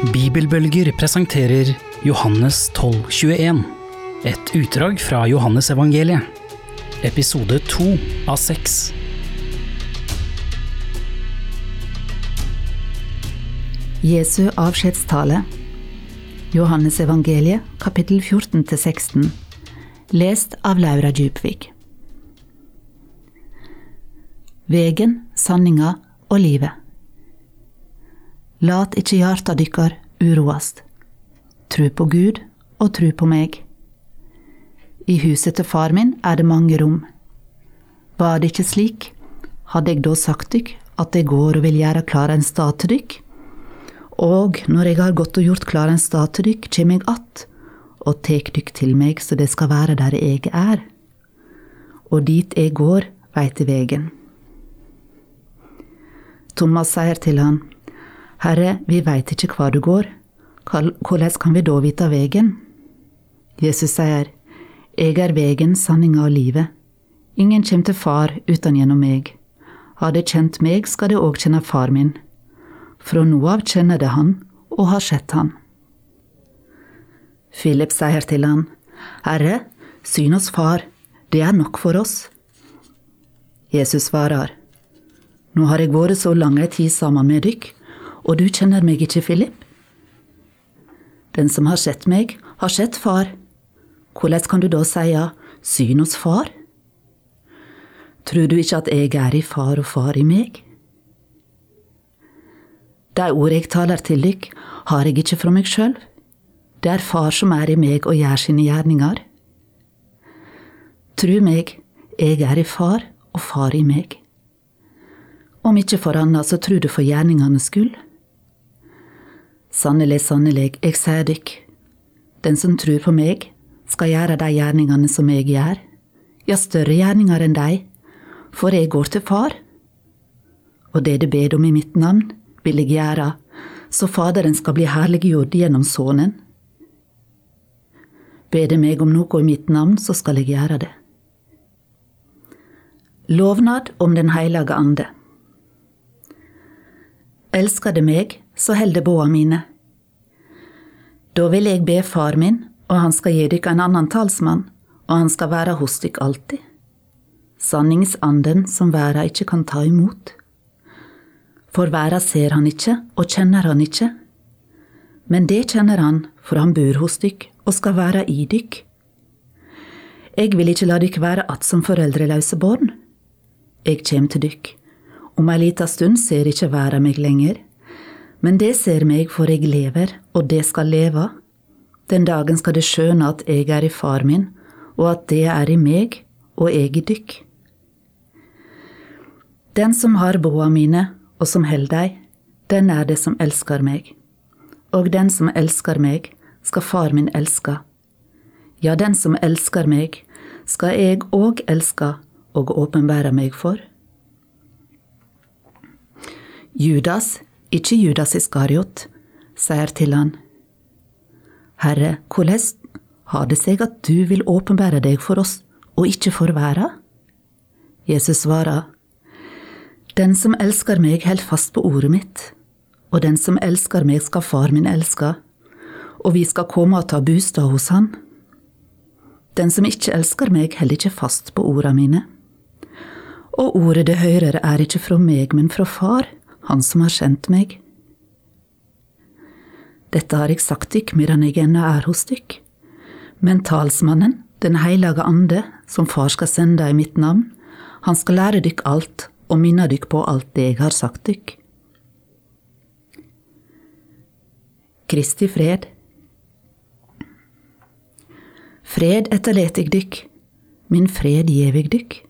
Bibelbølger presenterer Johannes 1221. Et utdrag fra Johannesevangeliet. Episode 2 av 6. Jesu avskjedstale. Johannes evangeliet, kapittel 14-16. Lest av Laura Djupvik. Vegen, sanninga og livet. Lat ikkje hjarta dykkar uroast. Tru på Gud og tru på meg. I huset til far min er det mange rom. Var det ikke slik, hadde jeg da sagt dykk at jeg går og vil gjøre klar en stad til dykk? Og når jeg har gått og gjort klar en stad til dykk, kjem jeg att og tek dykk til meg så det skal være der jeg er. Og dit jeg går, veit jeg vegen. Thomas sier til han, Herre, vi veit ikke hva du går, hvordan kan vi da vite vegen? Jesus sier, Jeg er vegen, sanninga og livet. Ingen kjem til Far uten gjennom meg. Har de kjent meg, skal de òg kjenne Far min. Fra nå av kjenner det Han og har sett Han. Philip sier til han, Herre, syn oss Far, det er nok for oss. Jesus svarer, Nå har jeg vært så lang ei tid sammen med dykk, og du kjenner meg ikke, Philip? Den som har sett meg, har sett Far. Hvordan kan du da seie, syn hos Far? Tror du ikke at jeg er i Far og Far i meg? De ord jeg taler til dykk, har jeg ikke fra meg sjøl. Det er Far som er i meg og gjør sine gjerninger. Tru meg, jeg er i Far og Far i meg. Om ikke for anna, så tru du for gjerningenes skyld. Sannelig, sannelig, jeg sier dykk, den som trur på meg, skal gjøre de gjerningene som jeg gjør, ja, større gjerninger enn de, for jeg går til Far. Og det du ber om i mitt navn, vil jeg gjøre, så Faderen skal bli herliggjort gjennom Sønnen. Ber det meg om noe i mitt navn, så skal jeg gjøre det. Lovnad om Den hellige ande. Elsker det meg, så held det båa mine. Da vil jeg be far min, og han skal gi dykk en annen talsmann, og han skal være hos dykk alltid. Sanningsanden som verda ikke kan ta imot. For verda ser han ikke og kjenner han ikke. Men det kjenner han, for han bor hos dykk og skal være i dykk. Jeg vil ikke la dykk være att som foreldreløse barn. Jeg kjem til dykk. Om ei lita stund ser ikke verda meg lenger, men det ser meg for jeg lever, og det skal leve. Den dagen skal det skjøne at jeg er i far min, og at det er i meg, og jeg i dykk. Den som har boa mine, og som held dei, den er det som elsker meg. Og den som elsker meg, skal far min elske. Ja, den som elsker meg, skal jeg òg elske og åpenbære meg for. Judas, ikke Judas Iskariot, sier til han, Herre, hvordan har det seg at du vil åpenbære deg for oss og ikke for verden? Jesus svarer, Den som elsker meg, held fast på ordet mitt, og den som elsker meg, skal far min elske, og vi skal komme og ta bostad hos han. Den som ikke elsker meg, held ikke fast på orda mine. Og ordet det hører er ikke fra meg, men fra Far, Han som har sendt meg. Dette har jeg sagt dykk medan jeg ennå er hos dykk. Men talsmannen, Den heilage ande, som Far skal sende i mitt navn, han skal lære dykk alt og minne dykk på alt det jeg har sagt dykk. Kristi fred. Fred etterlet eg dykk, min fred gjev eg dykk.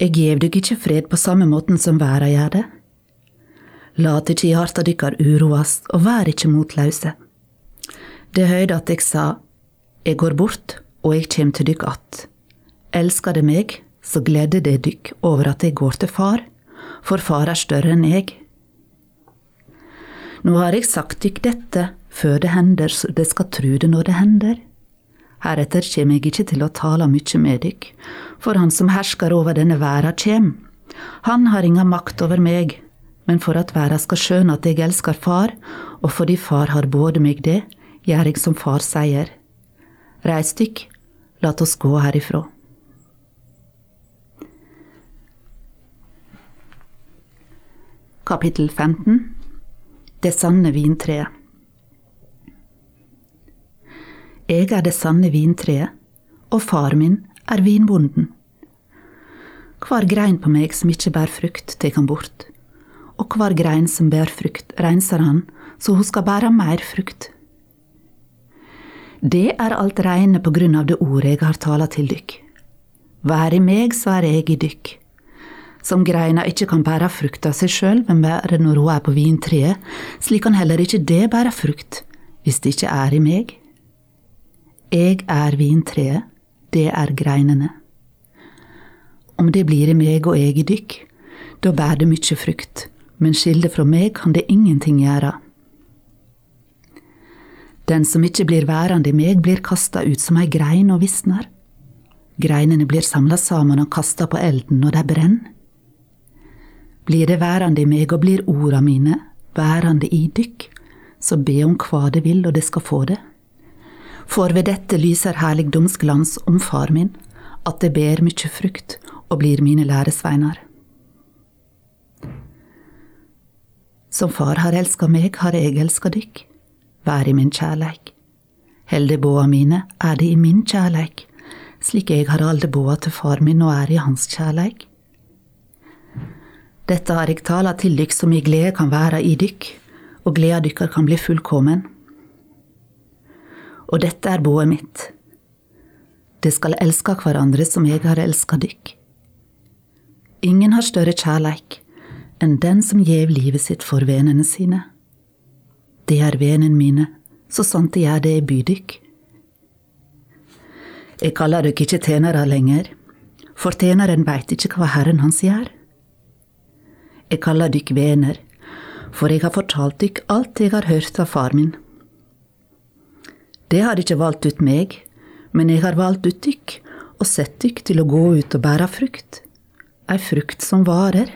Eg gjev dykk ikkje fred på samme måten som verda gjør det. Lat ikkje hjarta dykkar uroast, og vær ikkje motlause. Det høyrde at eg sa, eg går bort, og eg kjem til dykk att. Elskar det meg, så gleder det dykk over at eg går til far, for far er større enn eg. Nå har eg sagt dykk dette før det hender, så det skal tru det når det hender. Heretter kjem eg ikkje til å tale mykje med dykk, for han som herskar over denne verda kjem. Han har inga makt over meg, men for at verda skal skjøne at eg elskar far, og fordi far har både meg det, gjer eg som far sier. Reis dykk, lat oss gå herifrå. Kapittel 15 Det sanne vintreet Jeg er det sanne vintreet, og far min er vinbonden. Hver grein på meg som ikke bærer frukt, tek han bort, og hver grein som bærer frukt, renser han, så hun skal bære mer frukt. Det er alt reine på grunn av det ordet jeg har tala til dykk. Vær i meg, så er jeg i dykk. Som greina ikke kan bære frukt av seg sjøl, men bare når hun er på vintreet, slik kan heller ikke det bære frukt, hvis det ikke er i meg. Jeg er vintreet, det er greinene. Om det blir i meg og jeg i dykk, da bærer det mykje frukt, men skilde fra meg kan det ingenting gjøre. Den som ikke blir værende i meg, blir kasta ut som ei grein og visner. Greinene blir samla sammen og kasta på elden når de brenner. Blir det værende i meg og blir orda mine værende i dykk, så be om hva det vil, og det skal få det. For ved dette lyser herligdomsglans om far min, at det ber mykje frukt og blir mine læresveinar. Som far har elska meg, har jeg elska dykk. Vær i min kjærleik. Heldeboa mine er det i min kjærleik, slik jeg har halde båa til far min og er i hans kjærleik. Dette har eg tala til dykk som i glede kan være i dykk, og gleda dykkar kan bli fullkommen. Og dette er boet mitt. Det skal elska hverandre som jeg har elska dykk. Ingen har større kjærleik enn den som gjev livet sitt for vennene sine. Det er vennene mine, så sant de er det i bydykk. Jeg kaller dykk ikke tjenere lenger, for tjeneren veit ikke hva Herren hans gjør. Jeg kaller dykk venner, for jeg har fortalt dykk alt jeg har hørt av far min. Det har ikke valgt ut meg, men jeg har valgt ut dykk og sett dykk til å gå ut og bære frukt, ei frukt som varer.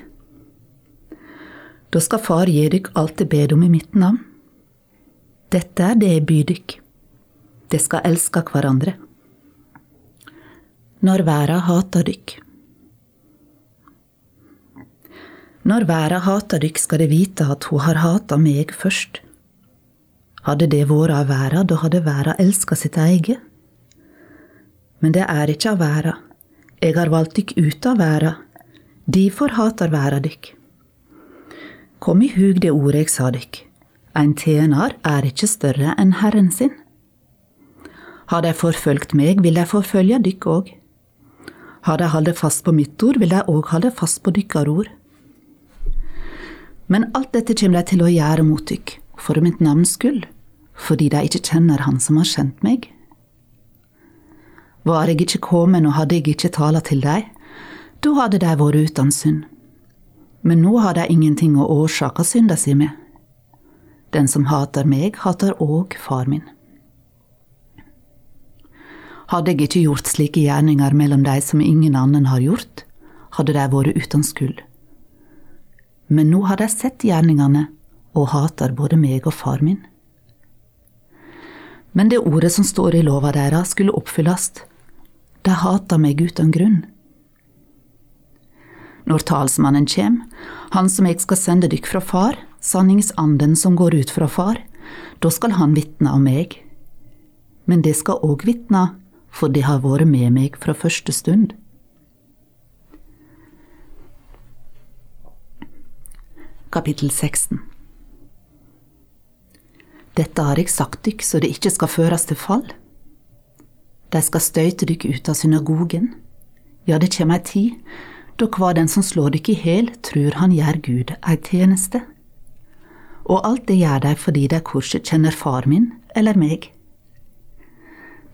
Da skal far gi dykk alt det ber om i mitt navn. Dette er det jeg byr dykk. Det skal elske hverandre. Når verda hater dykk. Når verda hater dykk, skal de vite at hun har hata meg først. Hadde det vært av verda, da hadde verda elska sitt eget. Men det er ikke av verda. Jeg har valgt dykk ut av verda. Derfor hater verda dykk. Kom i hug det ordet jeg sa dykk. En tjener er ikke større enn Herren sin. Har de forfølgt meg, vil de forfølge dykk òg. Har de holdt fast på mitt ord, vil de òg holde fast på dykkar ord. Men alt dette kommer de til å gjøre mot dykk, for mitt navns skyld, fordi de ikke kjenner Han som har kjent meg. Var jeg ikke kommet og hadde jeg ikke tala til dem, da hadde de vært uten synd. Men nå har de ingenting å årsake synda si med. Den som hater meg, hater òg far min. Hadde jeg ikke gjort slike gjerninger mellom de som ingen annen har gjort, hadde de vært uten skyld. Men nå har de sett gjerningene og hater både meg og far min. Men det ordet som står i lova deres, skulle oppfylles. De hater meg uten grunn. Når talsmannen kjem, han som jeg skal sende dykk fra far, sanningsanden som går ut fra far, da skal han vitne om meg. Men det skal òg vitne, for det har vært med meg fra første stund. Kapittel 16 Dette har jeg sagt dykk så det ikke skal føres til fall. De skal støyte dykk ut av synagogen. Ja, det kjem ei tid da kva den som slår dykk i hæl, trur han gjør Gud ei tjeneste. Og alt det gjør dei fordi dei korset kjenner far min eller meg.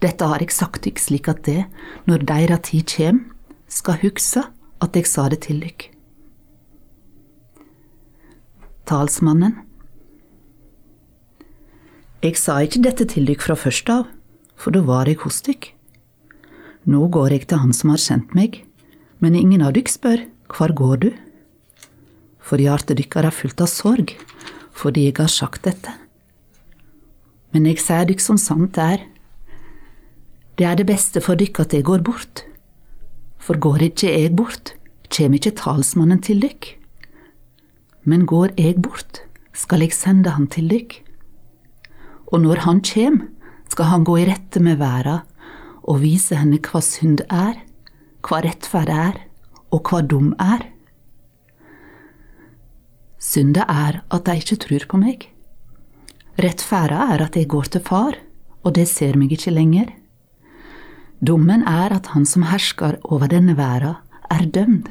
Dette har jeg sagt dykk slik at det, når deira tid kjem, skal hugsa at jeg sa det til dykk. Talsmannen Jeg sa ikke dette til dykk fra først av, for da var eg hos dykk. Nå går jeg til Han som har sendt meg, men ingen av dykk spør, Hvor går du? for hjertet dykkar er fullt av sorg fordi jeg har sagt dette. Men jeg sier dykk som sant er. Det er det beste for dykk at jeg går bort. For går ikke jeg bort, kjem ikke talsmannen til dykk. Men går jeg bort, skal jeg sende han til dykk. Og når han kjem, skal han gå i rette med verda og vise henne hva synd er, hva rettferd er, og hva dum er. Synda er at de ikke tror på meg. Rettferda er at jeg går til far, og det ser meg ikke lenger. Dommen er at han som hersker over denne verda, er dømd.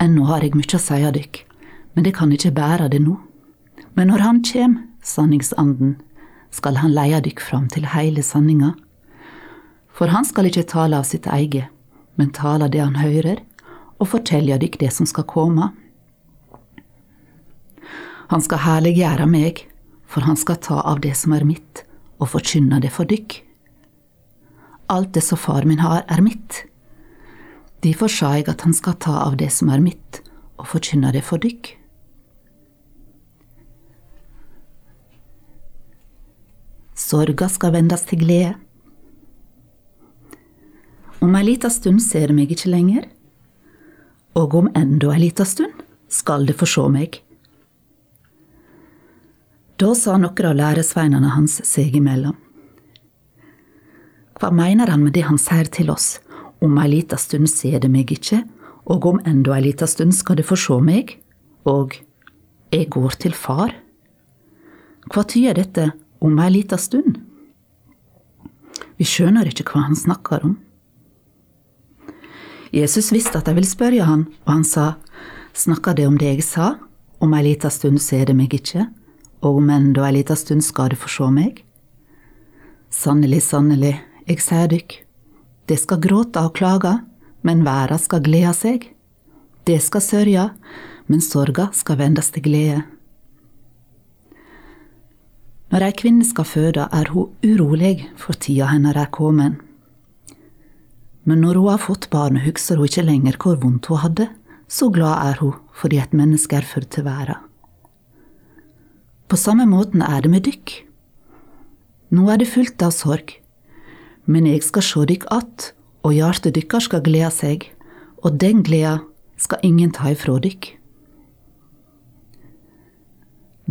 Ennå har jeg mye å si av dykk, men det kan ikke bære det nå. Men når han kjem, sanningsanden, skal han leie dykk fram til heile sanninga. For han skal ikke tale av sitt eget, men tale det han hører, og fortelja dykk det som skal komme. Han skal herliggjøre meg, for han skal ta av det som er mitt, og forkynne det for dykk. Alt det som far min har, er mitt. Derfor sa jeg at han skal ta av det som er mitt, og forkynne det for dykk. Sorga skal vendes til glede. Om ei lita stund ser det meg ikke lenger, og om enda ei lita stund skal det få sjå meg. Da sa noen av læresveinene hans seg imellom. Hva mener han med det han sier til oss, om ei lita stund ser det meg ikke, og om enda ei lita stund skal det få sjå meg, og jeg går til far? Hva tyder dette om ei lita stund? Vi skjønner ikke hva han snakker om. Jesus visste at de ville spørre han, og han sa, Snakker det om det jeg sa, om ei lita stund ser det meg ikke, og om enda ei lita stund skal du få sjå meg? Sannelig, sannelig, jeg sier dykk, det skal gråte og klage, men verda skal glede seg. Det skal sørge, men sorga skal vendes til glede. Når ei kvinne skal føde, er hun urolig for tida hennes er kommet. Men når hun har fått barn, husker hun ikke lenger hvor vondt hun hadde. Så glad er hun fordi et menneske er født til verden. På samme måten er det med dykk. Nå er det fullt av sorg, men jeg skal sjå dykk att, og hjertet dykkar skal glede seg, og den gleda skal ingen ta ifrå dykk.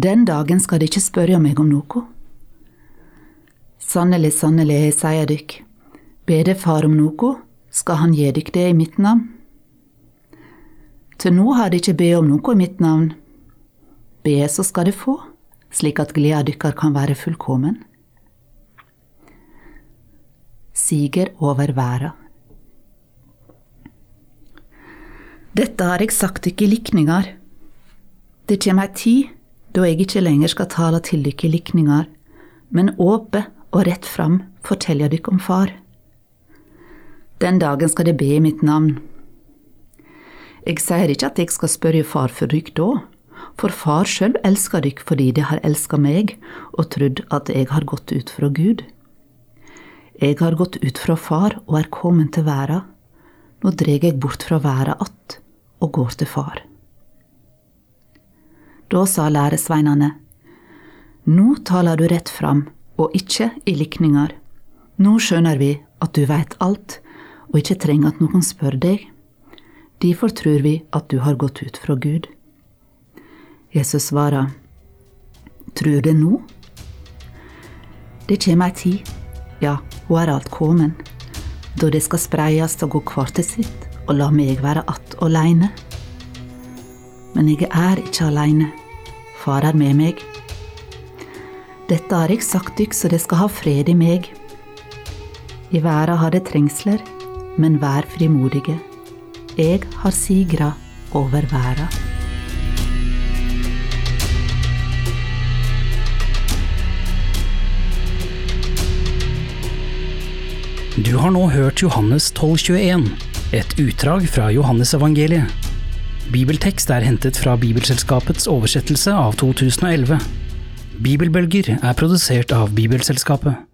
Den dagen skal de ikke spørre meg om noe. Sannelig, sannelig, jeg sier dykk, Be det Far om noe, skal Han gi dykk det i mitt navn. Til nå har de ikke be om noe i mitt navn. Be, så skal de få, slik at gleda dykkar kan være fullkommen. Siger over verda. Dette har jeg sagt dykk i likningar. Det kjem ei tid da jeg ikke lenger skal tale til dykk i likningar, men åpe og rett fram fortelja dykk om Far. Den dagen skal de be i mitt navn. Jeg sier ikke at jeg skal spørre far for dykk da, for far sjøl elsker dykk fordi de har elska meg og trodd at jeg har gått ut fra Gud. Jeg har gått ut fra far og er kommet til verda. Nå dreg jeg bort fra verda att og går til far. Da sa læresveinene, Nå taler du rett fram, og ikke i likninger. Nå skjønner vi at du veit alt, og ikke trenger at noen spør deg. Derfor tror vi at du har gått ut fra Gud. Jesus svarer, Trur det nå? Det kjem ei tid, ja, hun er alt kommen, da det skal spreiast og gå hver til sitt, og la meg være att åleine. Men jeg er ikke aleine, far er med meg. Dette har jeg sagt dykk så det skal ha fred i meg. I verda har det trengsler, men vær frimodige. Jeg har sigra over verda. Du har nå hørt Johannes 1221, et utdrag fra Johannesevangeliet. Bibeltekst er hentet fra Bibelselskapets oversettelse av 2011. Bibelbølger er produsert av Bibelselskapet.